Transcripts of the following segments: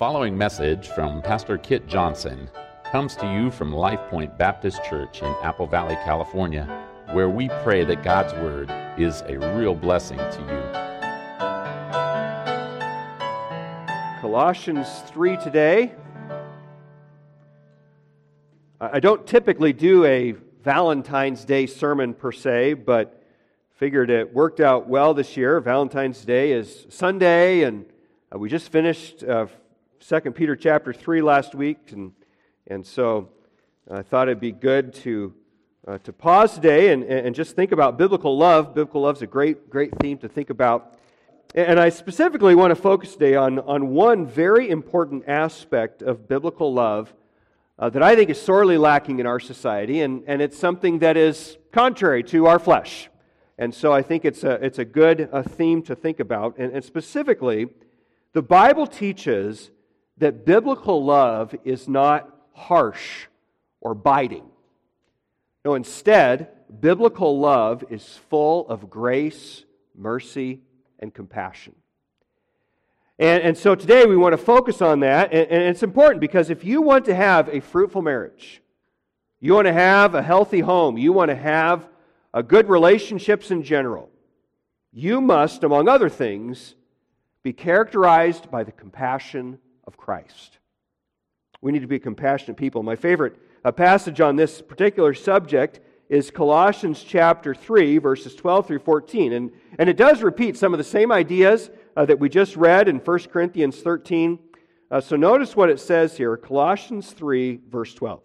following message from Pastor Kit Johnson comes to you from Life Point Baptist Church in Apple Valley, California, where we pray that God's Word is a real blessing to you. Colossians 3 today. I don't typically do a Valentine's Day sermon per se, but figured it worked out well this year. Valentine's Day is Sunday, and uh, we just finished uh, 2 Peter chapter 3 last week, and, and so I thought it'd be good to, uh, to pause today and, and just think about biblical love. Biblical love is a great, great theme to think about. And I specifically want to focus today on, on one very important aspect of biblical love uh, that I think is sorely lacking in our society, and, and it's something that is contrary to our flesh. And so I think it's a, it's a good uh, theme to think about. And, and specifically, the Bible teaches that biblical love is not harsh or biting. No, instead, biblical love is full of grace, mercy, and compassion. And, and so today we want to focus on that. And, and it's important because if you want to have a fruitful marriage, you want to have a healthy home, you want to have a good relationships in general, you must, among other things, be characterized by the compassion of Christ. We need to be compassionate people. My favorite uh, passage on this particular subject is Colossians chapter 3, verses 12 through 14. And, and it does repeat some of the same ideas uh, that we just read in 1 Corinthians 13. Uh, so notice what it says here Colossians 3, verse 12.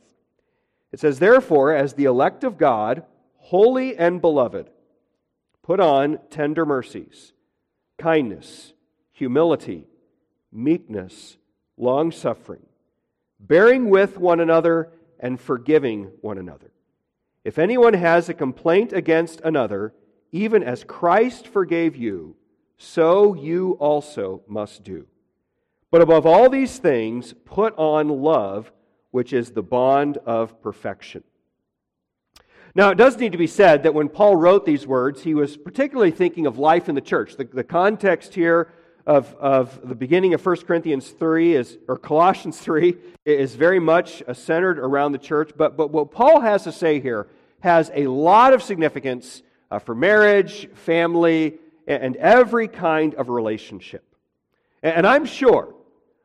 It says, Therefore, as the elect of God, holy and beloved, put on tender mercies, kindness, humility, meekness, long suffering, bearing with one another and forgiving one another. If anyone has a complaint against another, even as Christ forgave you, so you also must do. But above all these things, put on love, which is the bond of perfection. Now, it does need to be said that when Paul wrote these words, he was particularly thinking of life in the church. The, the context here of, of the beginning of 1 Corinthians 3 is, or Colossians 3 is very much centered around the church. But, but what Paul has to say here has a lot of significance uh, for marriage, family, and, every kind of relationship. And, and I'm sure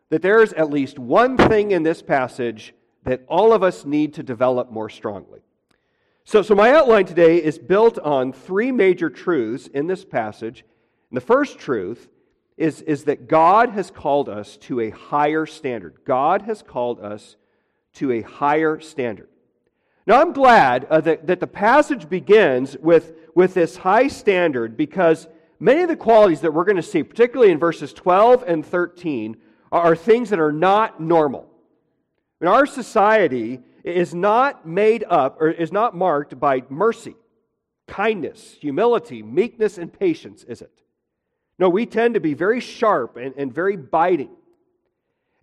that there's at least one thing in this passage that all of us need to develop more strongly. So, so my outline today is built on three major truths in this passage. And the first truth is, is that God has called us to a higher standard. God has called us to a higher standard. Now, I'm glad uh, that, that the passage begins with, with this high standard because many of the qualities that we're going to see, particularly in verses 12 and 13, are, things that are not normal. In our society is not made up or is not marked by mercy, kindness, humility, meekness, and patience, is it? No, we tend to be very sharp and, and very biting.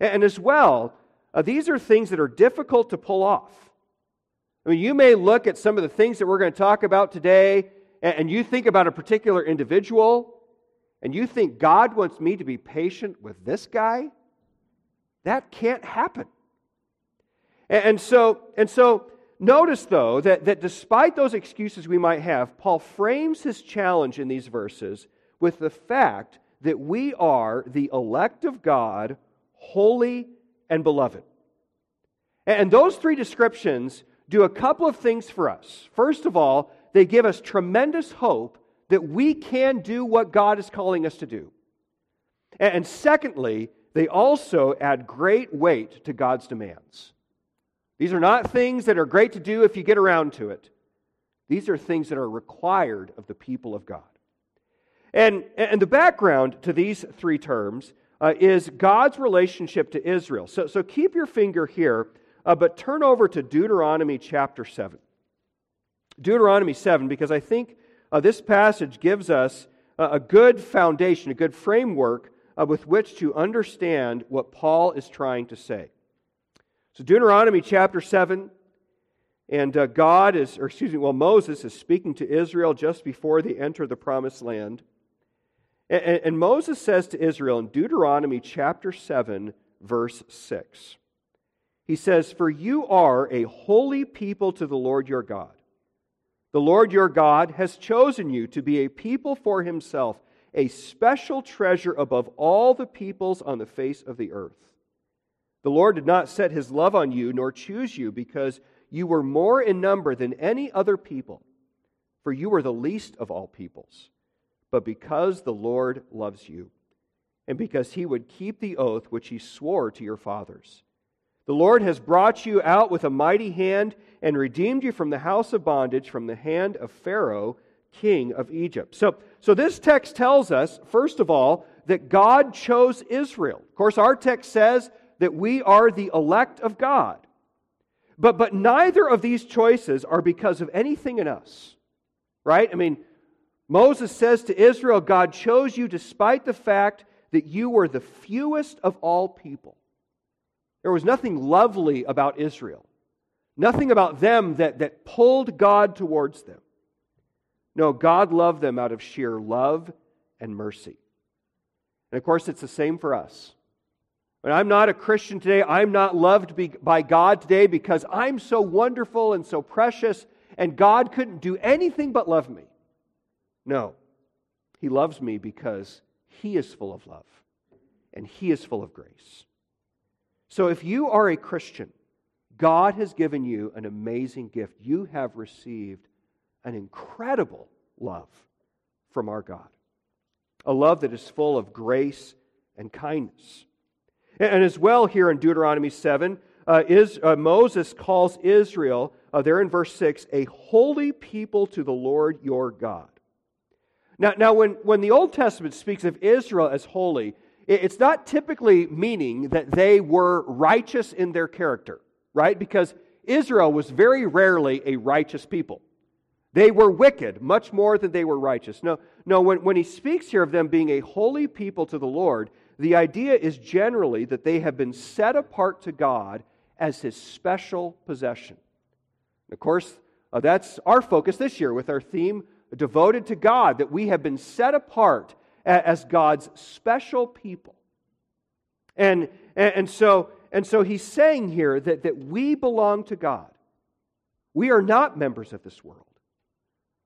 And, and as well, uh, these are things that are difficult to pull off. I mean, you may look at some of the things that we're going to talk about today, and, and you think about a particular individual, and you think, God wants me to be patient with this guy? That can't happen. And, and so, and so notice, though, that, that despite those excuses we might have, Paul frames his challenge in these verses with the fact that we are the elect of God, holy and beloved. And those three descriptions do a couple of things for us. First of all, they give us tremendous hope that we can do what God is calling us to do. And secondly, they also add great weight to God's demands. These are not things that are great to do if you get around to it. These are things that are required of the people of God. And, and the background to these three terms uh, is God's relationship to Israel. So, so keep your finger here, uh, but turn over to Deuteronomy chapter 7. Deuteronomy 7, because I think uh, this passage gives us a good foundation, a good framework uh, with which to understand what Paul is trying to say. So, Deuteronomy chapter 7, and uh, God is, or excuse me, well, Moses is speaking to Israel just before they enter the promised land. And, and Moses says to Israel in Deuteronomy chapter 7, verse 6. He says, For you are a holy people to the Lord your God. The Lord your God has chosen you to be a people for himself, a special treasure above all the peoples on the face of the earth. The Lord did not set his love on you, nor choose you, because you were more in number than any other people, for you were the least of all peoples, but because the Lord loves you, and because he would keep the oath which he swore to your fathers. The Lord has brought you out with a mighty hand and redeemed you from the house of bondage, from the hand of Pharaoh, king of Egypt. So, so this text tells us, first of all, that God chose Israel. Of course, our text says that we are the elect of God. But, but neither of these choices are because of anything in us, right? I mean, Moses says to Israel, God chose you despite the fact that you were the fewest of all people. There was nothing lovely about Israel, nothing about them that, that pulled God towards them. No, God loved them out of sheer love and mercy. And of course, it's the same for us. When I'm not a Christian today, I'm not loved by God today because I'm so wonderful and so precious, and God couldn't do anything but love me. No, He loves me because He is full of love and He is full of grace. So if you are a Christian, God has given you an amazing gift. You have received an incredible love from our God, a love that is full of grace and kindness. And as well, here in Deuteronomy 7, uh, is, uh, Moses calls Israel, uh, there in verse 6, a holy people to the Lord your God. Now, now when, when the Old Testament speaks of Israel as holy, it's not typically meaning that they were righteous in their character, right? Because Israel was very rarely a righteous people. They were wicked, much more than they were righteous. No, no when, when he speaks here of them being a holy people to the Lord, the idea is generally that they have been set apart to God as his special possession. And of course, uh, that's our focus this year with our theme devoted to God, that we have been set apart as God's special people. And, and, so, and so he's saying here that, that we belong to God. We are not members of this world,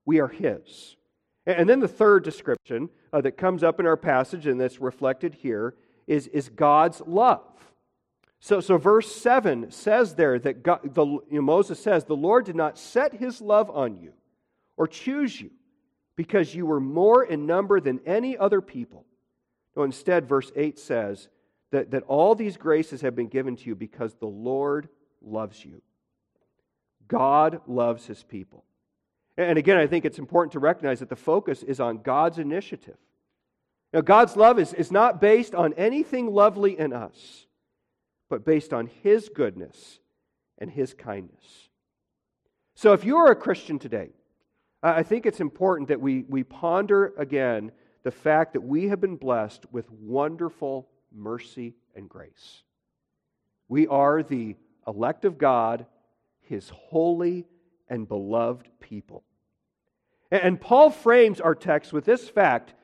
we are his. And then the third description uh, that comes up in our passage and that's reflected here is, is God's love. So, so verse 7 says there that God, the, you know, Moses says, The Lord did not set his love on you or choose you because you were more in number than any other people. No, instead, verse 8 says that, that all these graces have been given to you because the Lord loves you. God loves his people. And again, I think it's important to recognize that the focus is on God's initiative. Now, God's love is, is not based on anything lovely in us, but based on His goodness and His kindness. So, if you are a Christian today, I think it's important that we, we ponder again the fact that we have been blessed with wonderful mercy and grace. We are the elect of God, His holy and beloved people. And Paul frames our text with this fact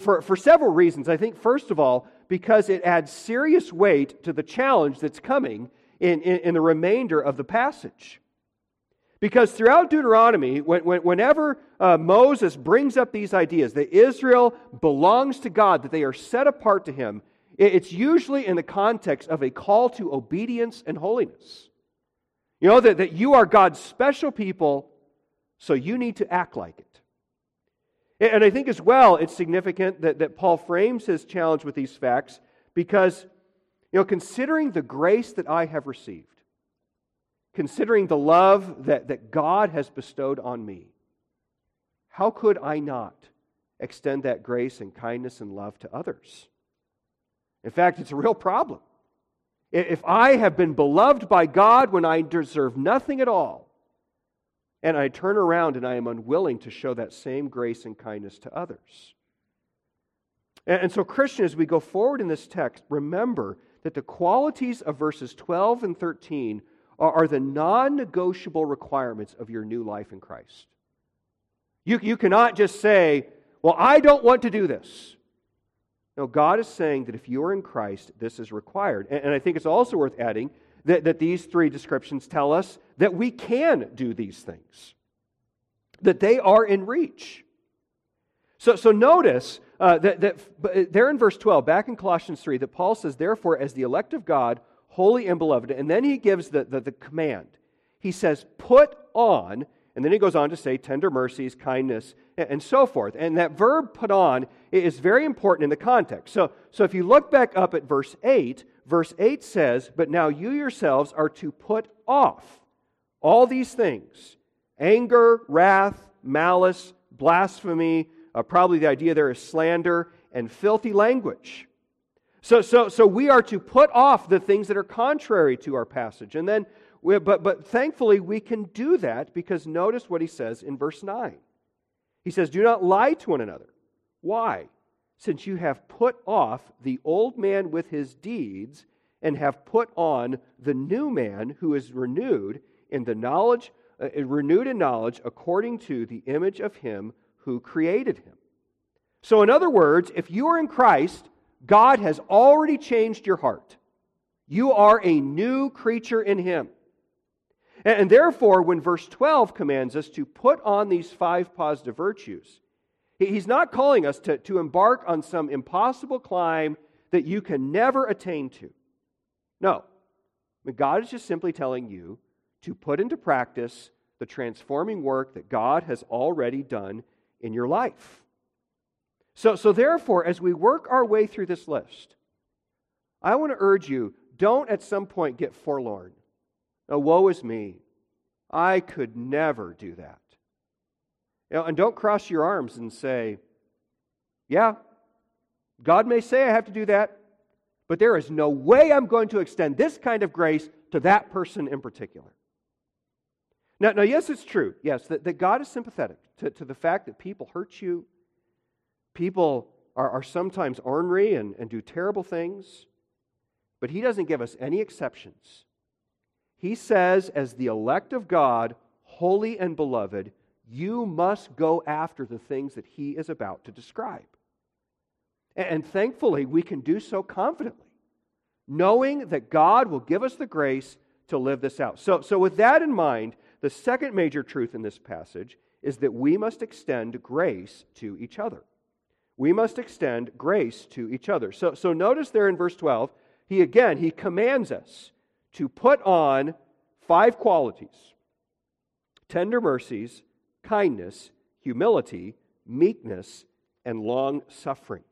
for, for several reasons. I think, first of all, because it adds serious weight to the challenge that's coming in, in, in the remainder of the passage. Because throughout Deuteronomy, when, when, whenever uh, Moses brings up these ideas that Israel belongs to God, that they are set apart to Him, it's usually in the context of a call to obedience and holiness. You know, that, that you are God's special people, so you need to act like it. And I think as well, it's significant that, that Paul frames his challenge with these facts because, you know, considering the grace that I have received, considering the love that, that God has bestowed on me, how could I not extend that grace and kindness and love to others? In fact, it's a real problem. If I have been beloved by God when I deserve nothing at all, and I turn around and I am unwilling to show that same grace and kindness to others. And, so, Christian, as we go forward in this text, remember that the qualities of verses 12 and 13 are, the non negotiable requirements of your new life in Christ. You, you cannot just say, Well, I don't want to do this. No, God is saying that if you are in Christ, this is required. And, and I think it's also worth adding that, that these three descriptions tell us that we can do these things, that they are in reach. So, so notice uh, that, that there in verse 12, back in Colossians 3, that Paul says, Therefore, as the elect of God, holy and beloved, and then he gives the, the, the command. He says, Put on, and then he goes on to say, tender mercies, kindness, and so forth. And that verb put on is very important in the context. So, so if you look back up at verse 8, verse 8 says, But now you yourselves are to put off all these things anger, wrath, malice, blasphemy. Uh, probably the idea there is slander and filthy language. So, so, so we are to put off the things that are contrary to our passage. And then, we, but, but thankfully, we can do that because notice what he says in verse 9. He says, Do not lie to one another. Why? Since you have put off the old man with his deeds and have put on the new man who is renewed in the knowledge, uh, renewed in knowledge according to the image of him who created him. So, in other words, if you are in Christ, God has already changed your heart. You are a new creature in him. And, therefore, when verse 12 commands us to put on these five positive virtues, he's not calling us to, to embark on some impossible climb that you can never attain to. No. God is just simply telling you to put into practice the transforming work that God has already done in your life. So, so therefore, as we work our way through this list, I want to urge you don't at some point get forlorn. Oh, woe is me. I could never do that. You know, and don't cross your arms and say, yeah, God may say I have to do that, but there is no way I'm going to extend this kind of grace to that person in particular. Now, now yes, it's true, yes, that, that God is sympathetic to, to the fact that people hurt you, people are, are sometimes ornery and, and do terrible things, but He doesn't give us any exceptions. He says, as the elect of God, holy and beloved, you must go after the things that He is about to describe. And thankfully, we can do so confidently, knowing that God will give us the grace to live this out. So, so with that in mind, the second major truth in this passage is that we must extend grace to each other. We must extend grace to each other. So, so notice there in verse 12, he again, he commands us to put on five qualities tender mercies, kindness, humility, meekness, and long suffering.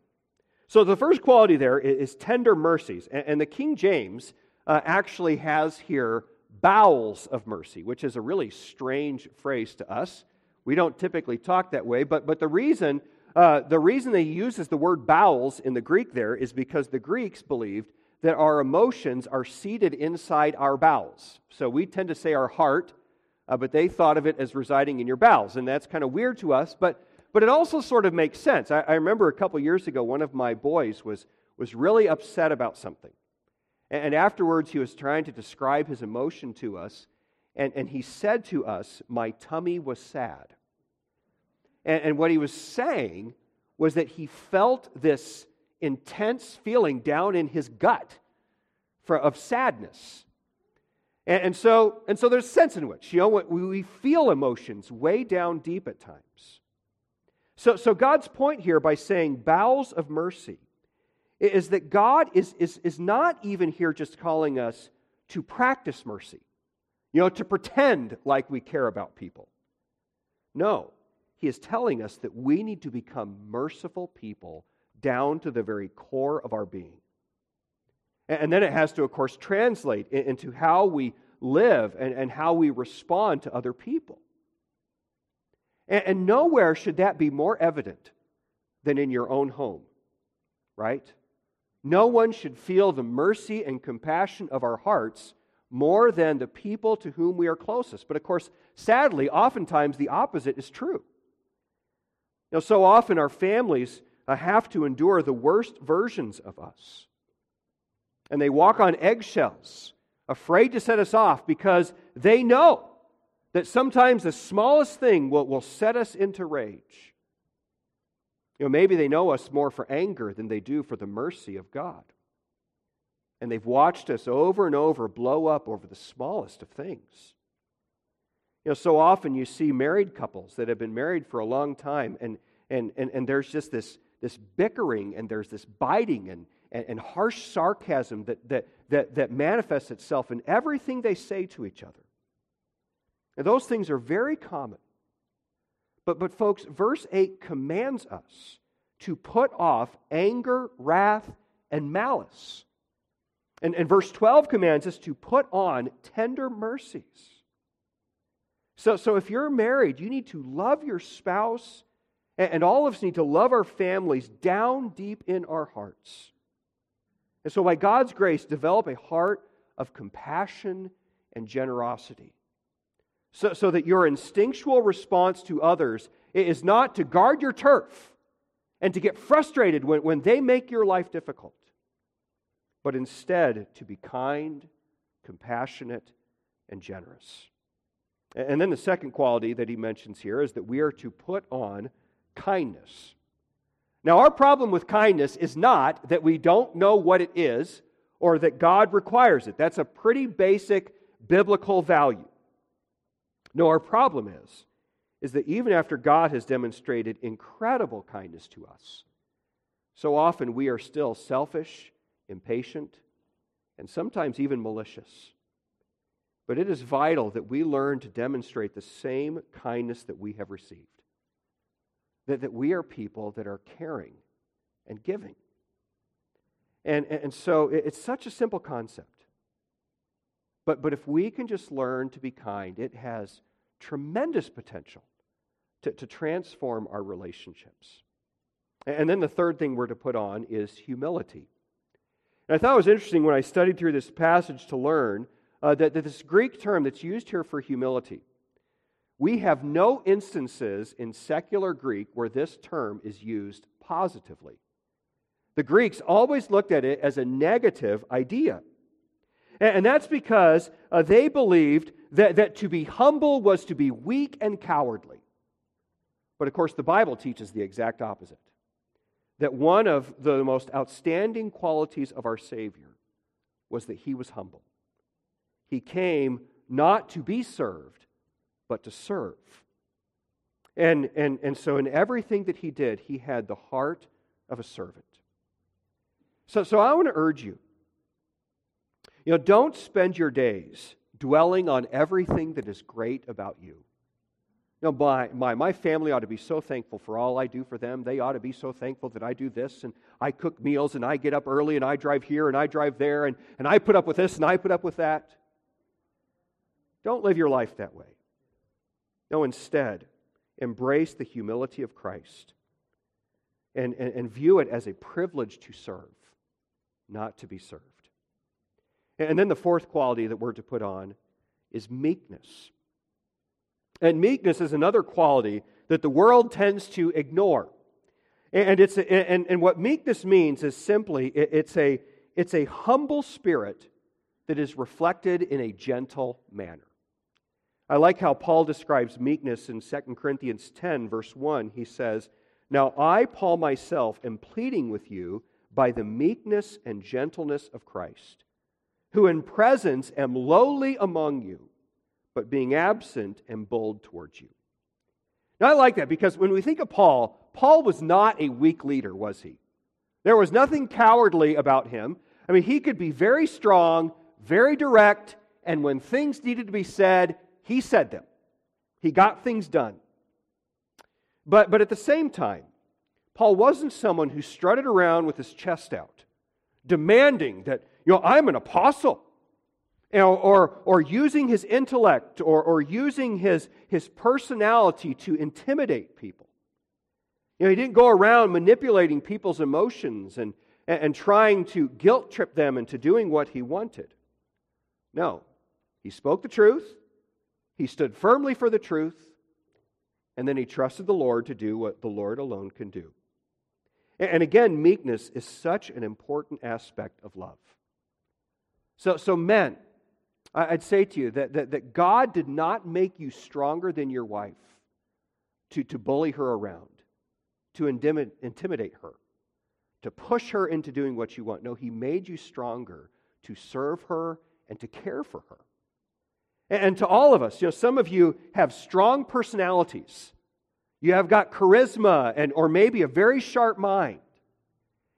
So the first quality there is tender mercies. And the King James uh, actually has here bowels of mercy, which is a really strange phrase to us. We don't typically talk that way, but, but the, reason, uh, the reason they uses the word bowels in the Greek there is because the Greeks believed that our emotions are seated inside our bowels. So we tend to say our heart, uh, but they thought of it as residing in your bowels. And that's kind of weird to us, but but it also sort of makes sense. I, I remember a couple years ago, one of my boys was, was really upset about something. And, and afterwards, he was trying to describe his emotion to us. And, and he said to us, My tummy was sad. And, and what he was saying was that he felt this intense feeling down in his gut for, of sadness. And, and, so, and so there's a sense in which, you know, we, feel emotions way down deep at times. So, so God's point here by saying bowels of mercy is that God is, is, is not even here just calling us to practice mercy, you know, to pretend like we care about people. No, He is telling us that we need to become merciful people down to the very core of our being. And then it has to, of course, translate into how we live and, and how we respond to other people. And, and nowhere should that be more evident than in your own home, right? No one should feel the mercy and compassion of our hearts more than the people to whom we are closest. But of course, sadly, oftentimes the opposite is true. Know, so often our families uh, have to endure the worst versions of us. And they walk on eggshells, afraid to set us off because they know that sometimes the smallest thing will, will set us into rage. You know, maybe they know us more for anger than they do for the mercy of God. And they've watched us over and over blow up over the smallest of things. You know, so often you see married couples that have been married for a long time, and, and, and, and there's just this, this bickering and there's this biting and, and, and harsh sarcasm that, that, that, that manifests itself in everything they say to each other. And those things are very common. But, but folks, verse 8 commands us to put off anger, wrath, and malice. And, and verse 12 commands us to put on tender mercies. So, so if you're married, you need to love your spouse, and, and all of us need to love our families down deep in our hearts. And so, by God's grace, develop a heart of compassion and generosity so, so that your instinctual response to others is not to guard your turf and to get frustrated when, when they make your life difficult, but instead to be kind, compassionate, and generous. And then the second quality that he mentions here is that we are to put on kindness. Now, our problem with kindness is not that we don't know what it is or that God requires it. That's a pretty basic biblical value. No, our problem is, is that even after God has demonstrated incredible kindness to us, so often we are still selfish, impatient, and sometimes even malicious. But it is vital that we learn to demonstrate the same kindness that we have received. That, that we are people that are caring and giving. And, and so it's such a simple concept. But, but if we can just learn to be kind, it has tremendous potential to, to transform our relationships. And then the third thing we're to put on is humility. And I thought it was interesting when I studied through this passage to learn uh, that, that this Greek term that's used here for humility, we have no instances in secular Greek where this term is used positively. The Greeks always looked at it as a negative idea. And that's because uh, they believed that, that to be humble was to be weak and cowardly. But of course, the Bible teaches the exact opposite that one of the most outstanding qualities of our Savior was that he was humble. He came not to be served, but to serve. And, and, and so, in everything that he did, he had the heart of a servant. So, so I want to urge you you know, don't spend your days dwelling on everything that is great about you. You know, my, my, my family ought to be so thankful for all I do for them. They ought to be so thankful that I do this and I cook meals and I get up early and I drive here and I drive there and, and I put up with this and I put up with that. Don't live your life that way. No, instead, embrace the humility of Christ and, and, and view it as a privilege to serve, not to be served. And then the fourth quality that we're to put on is meekness. And meekness is another quality that the world tends to ignore. And, it's a, and, and what meekness means is simply it's a, it's a humble spirit that is reflected in a gentle manner. I like how Paul describes meekness in 2 Corinthians 10, verse 1. He says, Now I, Paul myself, am pleading with you by the meekness and gentleness of Christ who in presence am lowly among you, but being absent am bold towards you. Now, I like that because when we think of Paul, Paul was not a weak leader, was he? There was nothing cowardly about him. I mean, he could be very strong, very direct, and when things needed to be said, he said them. He got things done. But, but at the same time, Paul wasn't someone who strutted around with his chest out, demanding that you know, I'm an apostle. You know, or, or using his intellect or, or using his, his personality to intimidate people. You know, he didn't go around manipulating people's emotions and, and, and trying to guilt trip them into doing what he wanted. No, he spoke the truth, he stood firmly for the truth, and then he trusted the Lord to do what the Lord alone can do. And again, meekness is such an important aspect of love. So, so men, I'd say to you that, that, that God did not make you stronger than your wife to, to bully her around. to intimidate her, to push her into doing what you want. No, He made you stronger to serve her and to care for her. And to all of us, you know, some of you have strong personalities. You have got charisma and or maybe a very sharp mind.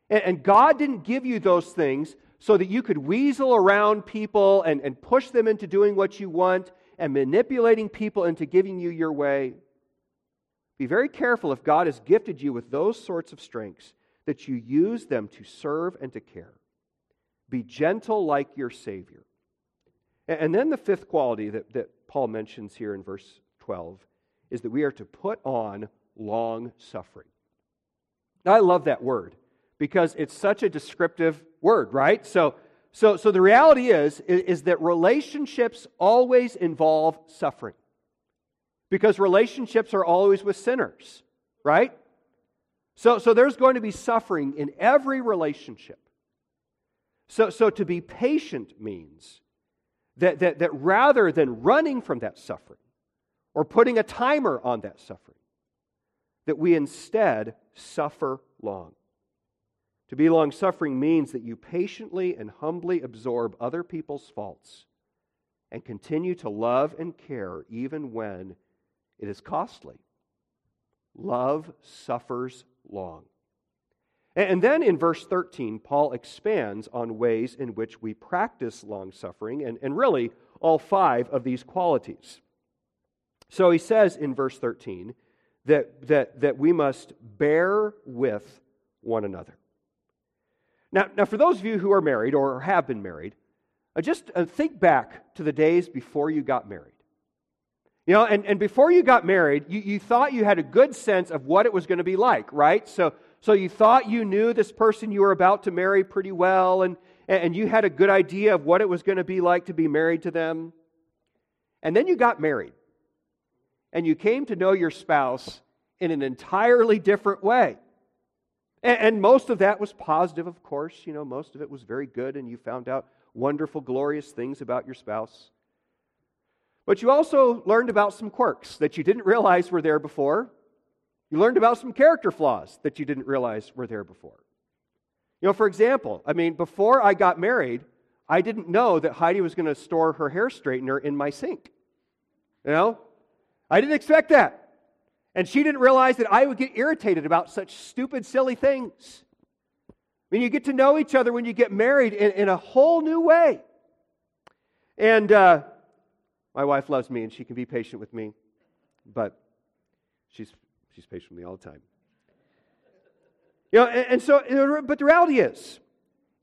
And, God didn't give you those things so that you could weasel around people and, and push them into doing what you want and manipulating people into giving you your way. Be very careful if God has gifted you with those sorts of strengths that you use them to serve and to care. Be gentle like your Savior. And then the fifth quality that, that Paul mentions here in verse 12 is that we are to put on long suffering. I love that word because it's such a descriptive word, right? So, so, so the reality is, is that relationships always involve suffering because relationships are always with sinners, right? So, so there's going to be suffering in every relationship. So, so to be patient means that, that, that rather than running from that suffering or putting a timer on that suffering, that we instead suffer long. To be long suffering means that you patiently and humbly absorb other people's faults and continue to love and care even when it is costly. Love suffers long. And then in verse 13, Paul expands on ways in which we practice long suffering, and, and really all five of these qualities. So he says in verse 13 that, that, that we must bear with one another. Now, now, for those of you who are married or have been married, uh, just uh, think back to the days before you got married. You know, and, and before you got married, you, you thought you had a good sense of what it was going to be like, right? So, so you thought you knew this person you were about to marry pretty well, and, and you had a good idea of what it was going to be like to be married to them. And then you got married, and you came to know your spouse in an entirely different way. And, and most of that was positive, of course. You know, most of it was very good, and you found out wonderful, glorious things about your spouse. But you also learned about some quirks that you didn't realize were there before. You learned about some character flaws that you didn't realize were there before. You know, for example, I mean, before I got married, I didn't know that Heidi was going to store her hair straightener in my sink. You know, I didn't expect that. And she didn't realize that I would get irritated about such stupid, silly things. I mean, you get to know each other when you get married in, in a whole new way. And uh, my wife loves me and she can be patient with me, but she's, she's patient with me all the time. You know, and, and so, but the reality is,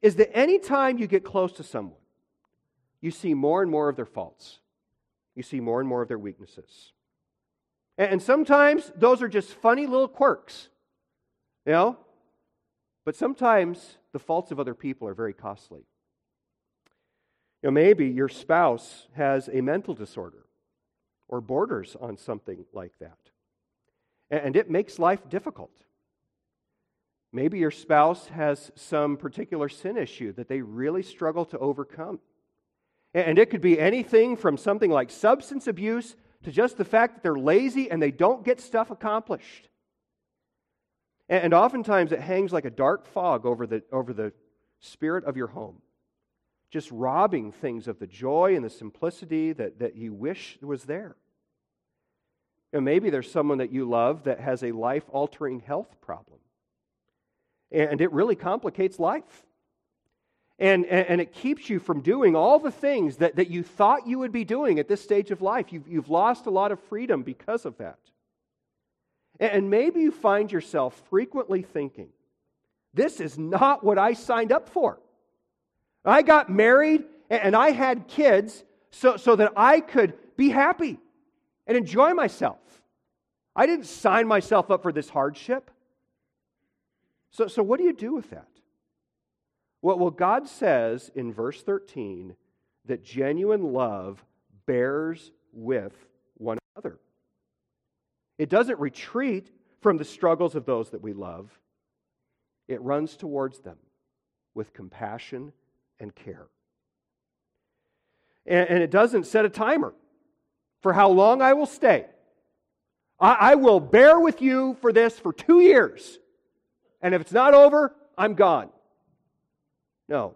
is that anytime you get close to someone, you see more and more of their faults. You see more and more of their weaknesses. And sometimes those are just funny little quirks, you know? But sometimes the faults of other people are very costly. You know, maybe your spouse has a mental disorder or borders on something like that. And it makes life difficult. Maybe your spouse has some particular sin issue that they really struggle to overcome. And it could be anything from something like substance abuse to just the fact that they're lazy and they don't get stuff accomplished. And oftentimes it hangs like a dark fog over the, over the spirit of your home just robbing things of the joy and the simplicity that, that you wish was there. And maybe there's someone that you love that has a life altering health problem. And it really complicates life. And, and, and, it keeps you from doing all the things that, that you thought you would be doing at this stage of life. You've, you've lost a lot of freedom because of that. And, and maybe you find yourself frequently thinking, this is not what I signed up for. I got married and I had kids so, so that I could be happy and enjoy myself. I didn't sign myself up for this hardship. So, so what do you do with that? Well, well, God says in verse 13 that genuine love bears with one another. It doesn't retreat from the struggles of those that we love, it runs towards them with compassion and care. And, and it doesn't set a timer for how long I will stay. I, I will bear with you for this for two years. And if it's not over, I'm gone. No.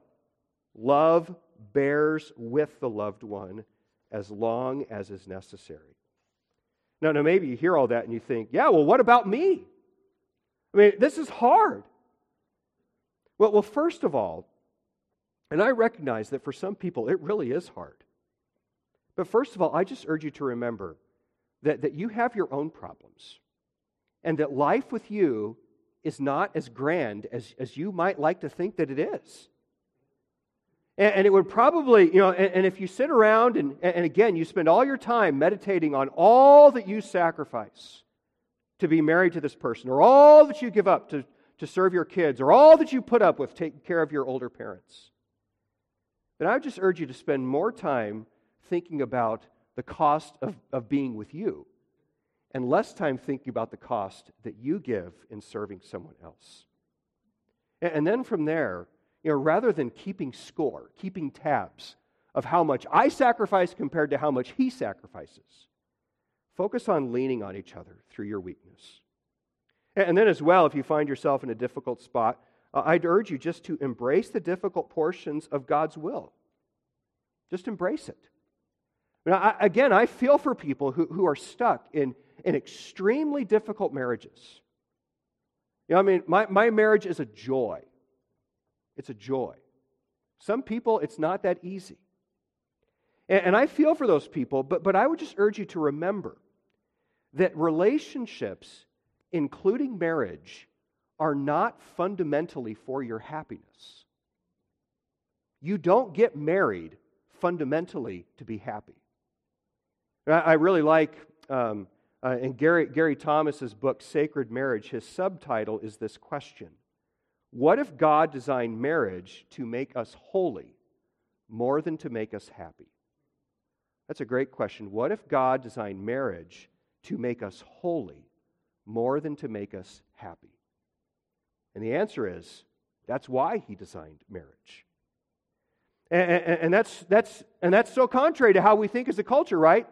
Love bears with the loved one as long as is necessary. Now, now, maybe you hear all that and you think, yeah, well, what about me? I mean, this is hard. Well, well, first of all, and I recognize that for some people it really is hard. But first of all, I just urge you to remember that, that you have your own problems and that life with you is not as grand as, as you might like to think that it is. And, and it would probably, you know, and, and if you sit around and, and again, you spend all your time meditating on all that you sacrifice to be married to this person, or all that you give up to, to serve your kids, or all that you put up with taking care of your older parents, then I would just urge you to spend more time thinking about the cost of, of being with you and less time thinking about the cost that you give in serving someone else. And, and then from there, you know, rather than keeping score, keeping tabs of how much I sacrifice compared to how much he sacrifices, focus on leaning on each other through your weakness. And then, as well, if you find yourself in a difficult spot, uh, I'd urge you just to embrace the difficult portions of God's will. Just embrace it. Now, I, again, I feel for people who, who are stuck in, in extremely difficult marriages. You know, I mean, my, my marriage is a joy. It's a joy. Some people, it's not that easy. And, and I feel for those people, but, but I would just urge you to remember that relationships, including marriage, are not fundamentally for your happiness. You don't get married fundamentally to be happy. I really like um, uh, in Gary, Gary Thomas's book, Sacred Marriage, his subtitle is this question What if God designed marriage to make us holy more than to make us happy? That's a great question. What if God designed marriage to make us holy more than to make us happy? And the answer is that's why he designed marriage. And, and, and, that's, that's, and that's so contrary to how we think as a culture, right?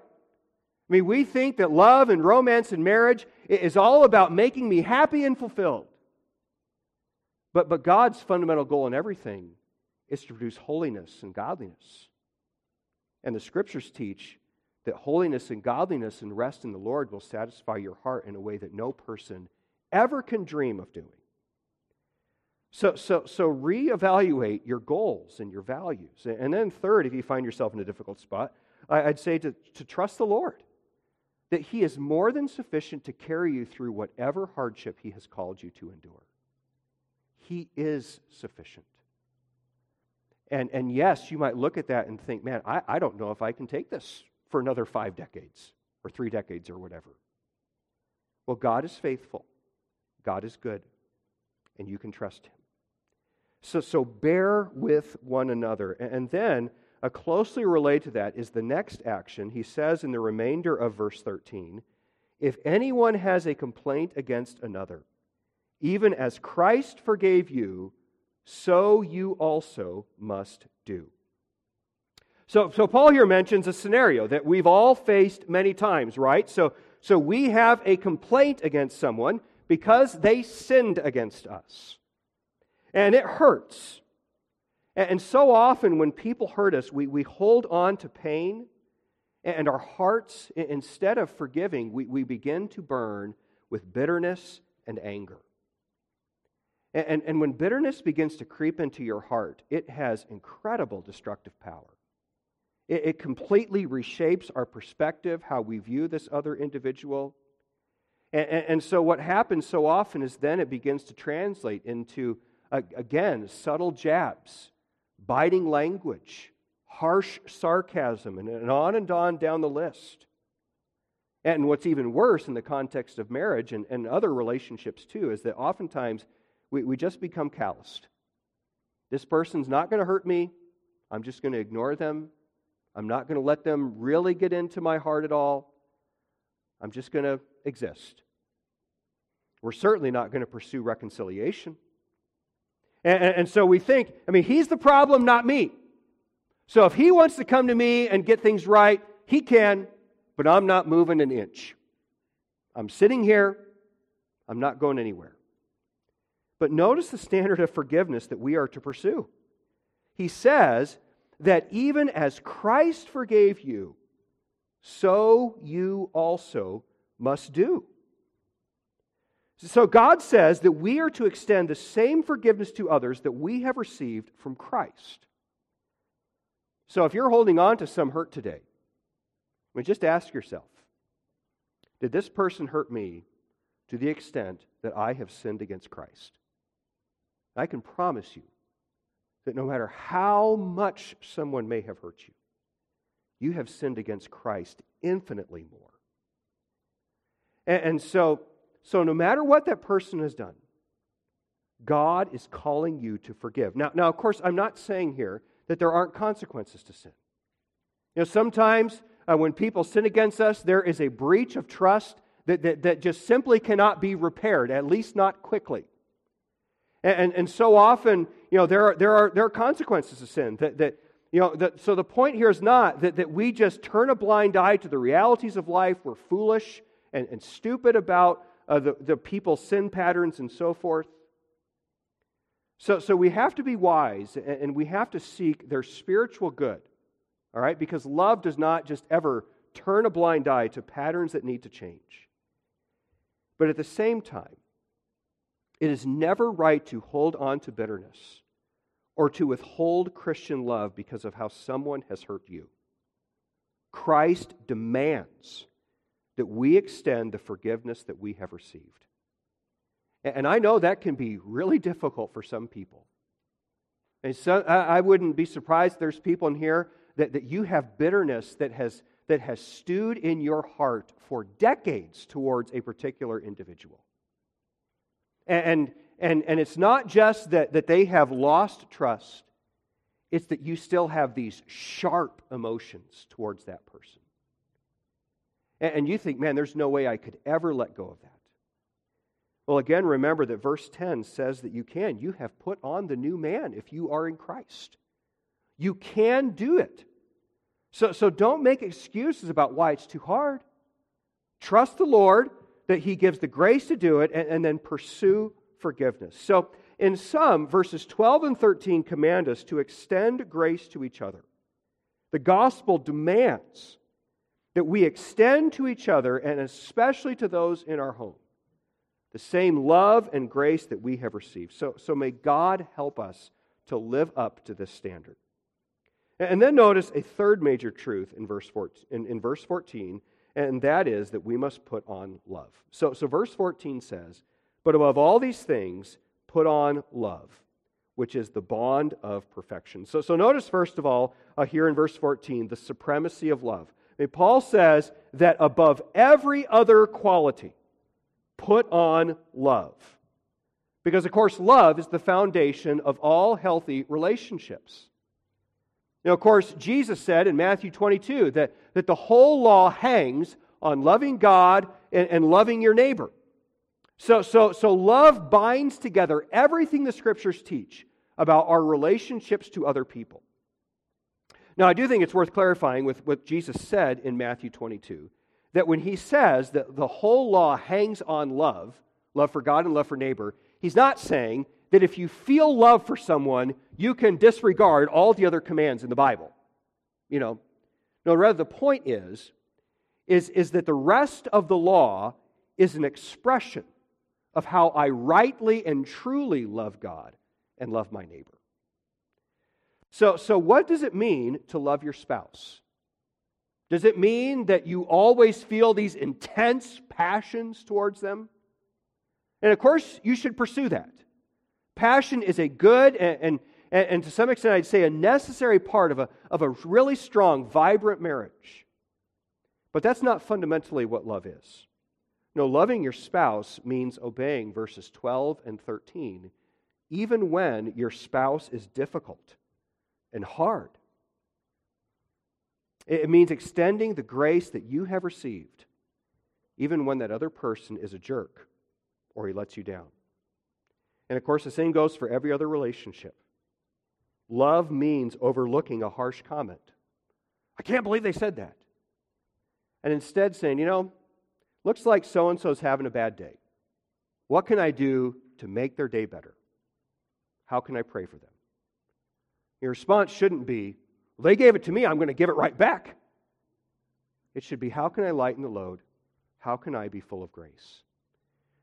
I mean, we think that love and romance and marriage is all about making me happy and fulfilled. But, but God's fundamental goal in everything is to produce holiness and godliness. And the scriptures teach that holiness and godliness and rest in the Lord will satisfy your heart in a way that no person ever can dream of doing. So, so, so reevaluate your goals and your values. And then, third, if you find yourself in a difficult spot, I'd say to, to trust the Lord that He is more than sufficient to carry you through whatever hardship He has called you to endure. He is sufficient. And, and yes, you might look at that and think, man, I, I don't know if I can take this for another five decades or three decades or whatever. Well, God is faithful, God is good, and you can trust Him. So, so bear with one another. And then closely related to that is the next action. He says in the remainder of verse 13 If anyone has a complaint against another, even as Christ forgave you, so you also must do. So, so Paul here mentions a scenario that we've all faced many times, right? So, so we have a complaint against someone because they sinned against us. And it hurts. And so often, when people hurt us, we, we hold on to pain, and our hearts, instead of forgiving, we, we begin to burn with bitterness and anger. And, and, when bitterness begins to creep into your heart, it has incredible destructive power. It, it completely reshapes our perspective, how we view this other individual. And, and, and so, what happens so often is then it begins to translate into, again, subtle jabs biting language, harsh sarcasm, and on and on down the list. And what's even worse in the context of marriage and, and other relationships too is that oftentimes we, we just become calloused. This person's not going to hurt me. I'm just going to ignore them. I'm not going to let them really get into my heart at all. I'm just going to exist. We're certainly not going to pursue reconciliation. And, and, so we think, I mean, he's the problem, not me. So if he wants to come to me and get things right, he can, but I'm not moving an inch. I'm sitting here, I'm not going anywhere. But notice the standard of forgiveness that we are to pursue. He says that even as Christ forgave you, so you also must do. So God says that we are to extend the same forgiveness to others that we have received from Christ. So if you're holding on to some hurt today, I mean, just ask yourself Did this person hurt me to the extent that I have sinned against Christ? I can promise you that no matter how much someone may have hurt you, you have sinned against Christ infinitely more. And, so, so, no matter what that person has done, God is calling you to forgive. Now, now, of course, I'm not saying here that there aren't consequences to sin. You know, sometimes uh, when people sin against us, there is a breach of trust that, that, that just simply cannot be repaired, at least not quickly. And, and, and so often, you know, there are, there are, there are consequences to sin. That, that, you know, that, so the point here is not that, that we just turn a blind eye to the realities of life. We're foolish and, and stupid about uh, the, the people's sin patterns and so forth. So, so we have to be wise and, and we have to seek their spiritual good. All right? Because love does not just ever turn a blind eye to patterns that need to change. But at the same time, it is never right to hold on to bitterness or to withhold Christian love because of how someone has hurt you. Christ demands that we extend the forgiveness that we have received. And I know that can be really difficult for some people. And so, I wouldn't be surprised there's people in here that, that you have bitterness that has, that has stewed in your heart for decades towards a particular individual. And, and, and it's not just that, that they have lost trust, it's that you still have these sharp emotions towards that person. And, you think, man, there's no way I could ever let go of that. Well, again, remember that verse 10 says that you can. You have put on the new man if you are in Christ. You can do it. So, so don't make excuses about why it's too hard. Trust the Lord that He gives the grace to do it and, and then pursue forgiveness. So, in sum, verses 12 and 13 command us to extend grace to each other. The gospel demands that we extend to each other and especially to those in our home the same love and grace that we have received. So, so may God help us to live up to this standard. And then notice a third major truth in verse 14, in, in verse 14 and that is that we must put on love. So, so verse 14 says, But above all these things, put on love, which is the bond of perfection. So, so notice, first of all, uh, here in verse 14, the supremacy of love. Paul says that above every other quality, put on love. Because, of course, love is the foundation of all healthy relationships. Now, of course, Jesus said in Matthew 22 that, that the whole law hangs on loving God and, and loving your neighbor. So, so, so love binds together everything the scriptures teach about our relationships to other people. Now, I do think it's worth clarifying with what Jesus said in Matthew 22 that when he says that the whole law hangs on love, love for God and love for neighbor, he's not saying that if you feel love for someone, you can disregard all the other commands in the Bible. You know, no, rather the point is, is, is that the rest of the law is an expression of how I rightly and truly love God and love my neighbor. So, so what does it mean to love your spouse? Does it mean that you always feel these intense passions towards them? And of course, you should pursue that. Passion is a good and, and, and, to some extent, I'd say a necessary part of a, of a really strong, vibrant marriage. But that's not fundamentally what love is. No, loving your spouse means obeying verses 12 and 13, even when your spouse is difficult and hard. It means extending the grace that you have received, even when that other person is a jerk or he lets you down. And of course, the same goes for every other relationship. Love means overlooking a harsh comment. I can't believe they said that. And instead saying, you know, looks like so and so's having a bad day. What can I do to make their day better? How can I pray for them? Your response shouldn't be, well, they gave it to me, I'm going to give it right back. It should be, how can I lighten the load? How can I be full of grace?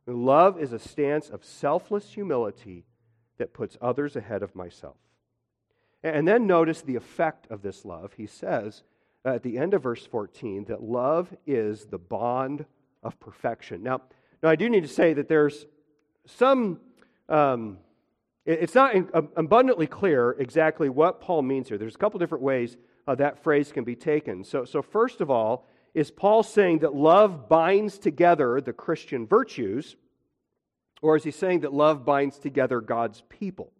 And love is a stance of selfless humility that puts others ahead of myself. And then notice the effect of this love. He says at the end of verse 14 that love is the bond of perfection. Now, now I do need to say that there's some, um, it's not abundantly clear exactly what Paul means here. There's a couple different ways uh, that phrase can be taken. So, so, first of all, is Paul saying that love binds together the Christian virtues, or is he saying that love binds together God's people?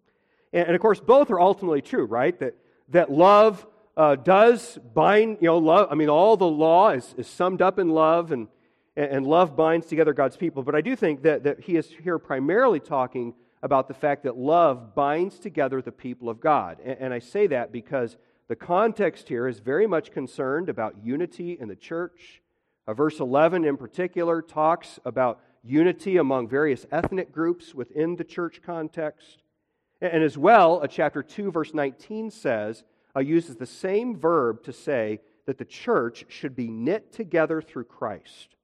And, and of course, both are ultimately true, right? That, that love uh, does bind, you know, love, I mean, all the law is, is summed up in love, and, and love binds together God's people. But I do think that, that he is here primarily talking about the fact that love binds together the people of God. And, I say that because the context here is very much concerned about unity in the church. Uh, verse 11 in particular talks about unity among various ethnic groups within the church context. And as well, a chapter 2, verse 19 says, uh, uses the same verb to say that the church should be knit together through Christ.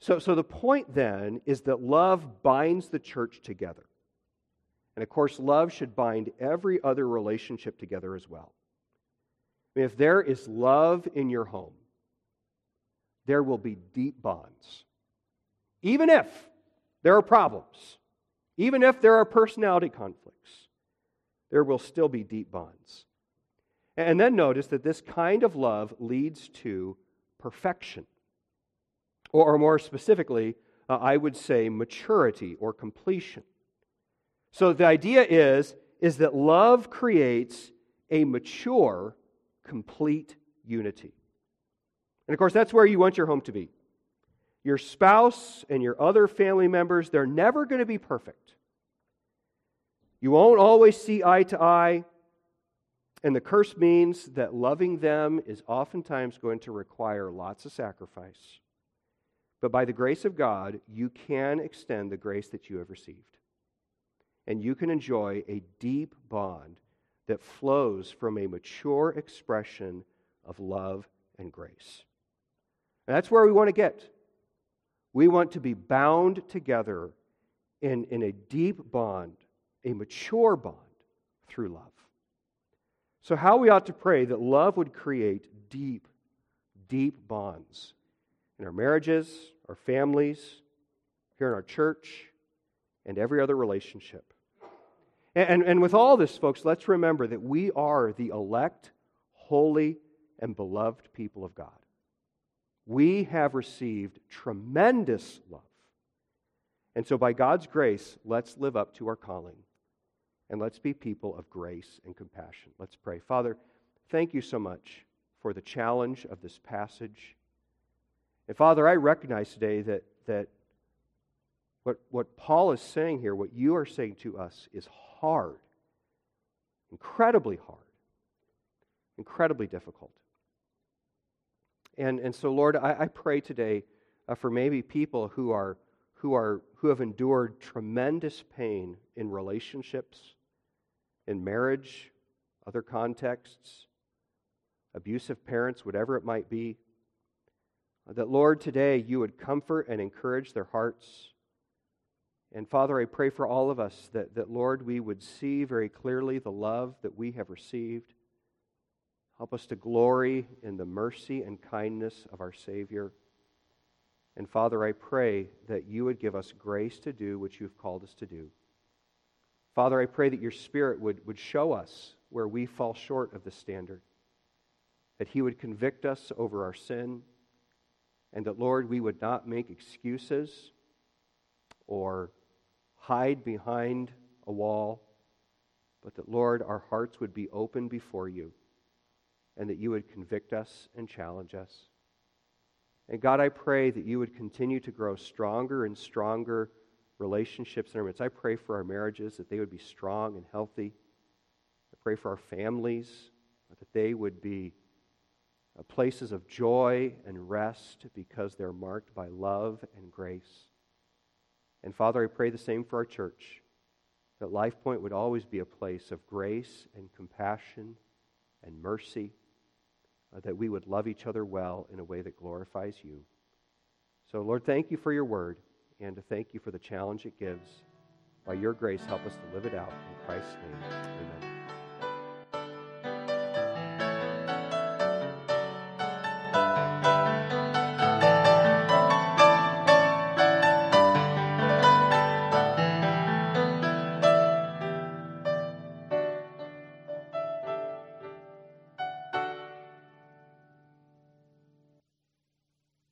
So, so the point then is that love binds the church together. And of course, love should bind every other relationship together as well. I mean, if there is love in your home, there will be deep bonds. Even if there are problems, even if there are personality conflicts, there will still be deep bonds. And then notice that this kind of love leads to perfection. Or, more specifically, uh, I would say maturity or completion. So the idea is, is that love creates a mature, complete unity. And of course, that's where you want your home to be. Your spouse and your other family members, they're never going to be perfect. You won't always see eye to eye. And the curse means that loving them is oftentimes going to require lots of sacrifice. But by the grace of God, you can extend the grace that you have received. And you can enjoy a deep bond that flows from a mature expression of love and grace. And that's where we want to get. We want to be bound together in, in a deep bond, a mature bond through love. So, how we ought to pray that love would create deep, deep bonds in our marriages, our families, here in our church, and every other relationship. And, and, and, with all this, folks, let's remember that we are the elect, holy, and beloved people of God. We have received tremendous love. And so, by God's grace, let's live up to our calling. And let's be people of grace and compassion. Let's pray. Father, thank you so much for the challenge of this passage. And Father, I recognize today that, that what, what Paul is saying here, what you are saying to us, is hard, incredibly hard, incredibly difficult. And, and so, Lord, I, I pray today uh, for maybe people who, are, who, are, who have endured tremendous pain in relationships, in marriage, other contexts, abusive parents, whatever it might be. That, Lord, today you would comfort and encourage their hearts. And Father, I pray for all of us that, that, Lord, we would see very clearly the love that we have received. Help us to glory in the mercy and kindness of our Savior. And Father, I pray that you would give us grace to do what you've called us to do. Father, I pray that your Spirit would, would show us where we fall short of the standard, that He would convict us over our sin and that, Lord, we would not make excuses or hide behind a wall, but that, Lord, our hearts would be open before you and that you would convict us and challenge us. And God, I pray that you would continue to grow stronger and stronger relationships in our midst. I pray for our marriages that they would be strong and healthy. I pray for our families that they would be places of joy and rest because they're marked by love and grace. And Father, I pray the same for our church, that Life Point would always be a place of grace and compassion and mercy, uh, that we would love each other well in a way that glorifies you. So, Lord, thank you for your word, and to thank you for the challenge it gives. By your grace, help us to live it out. In Christ's name, amen.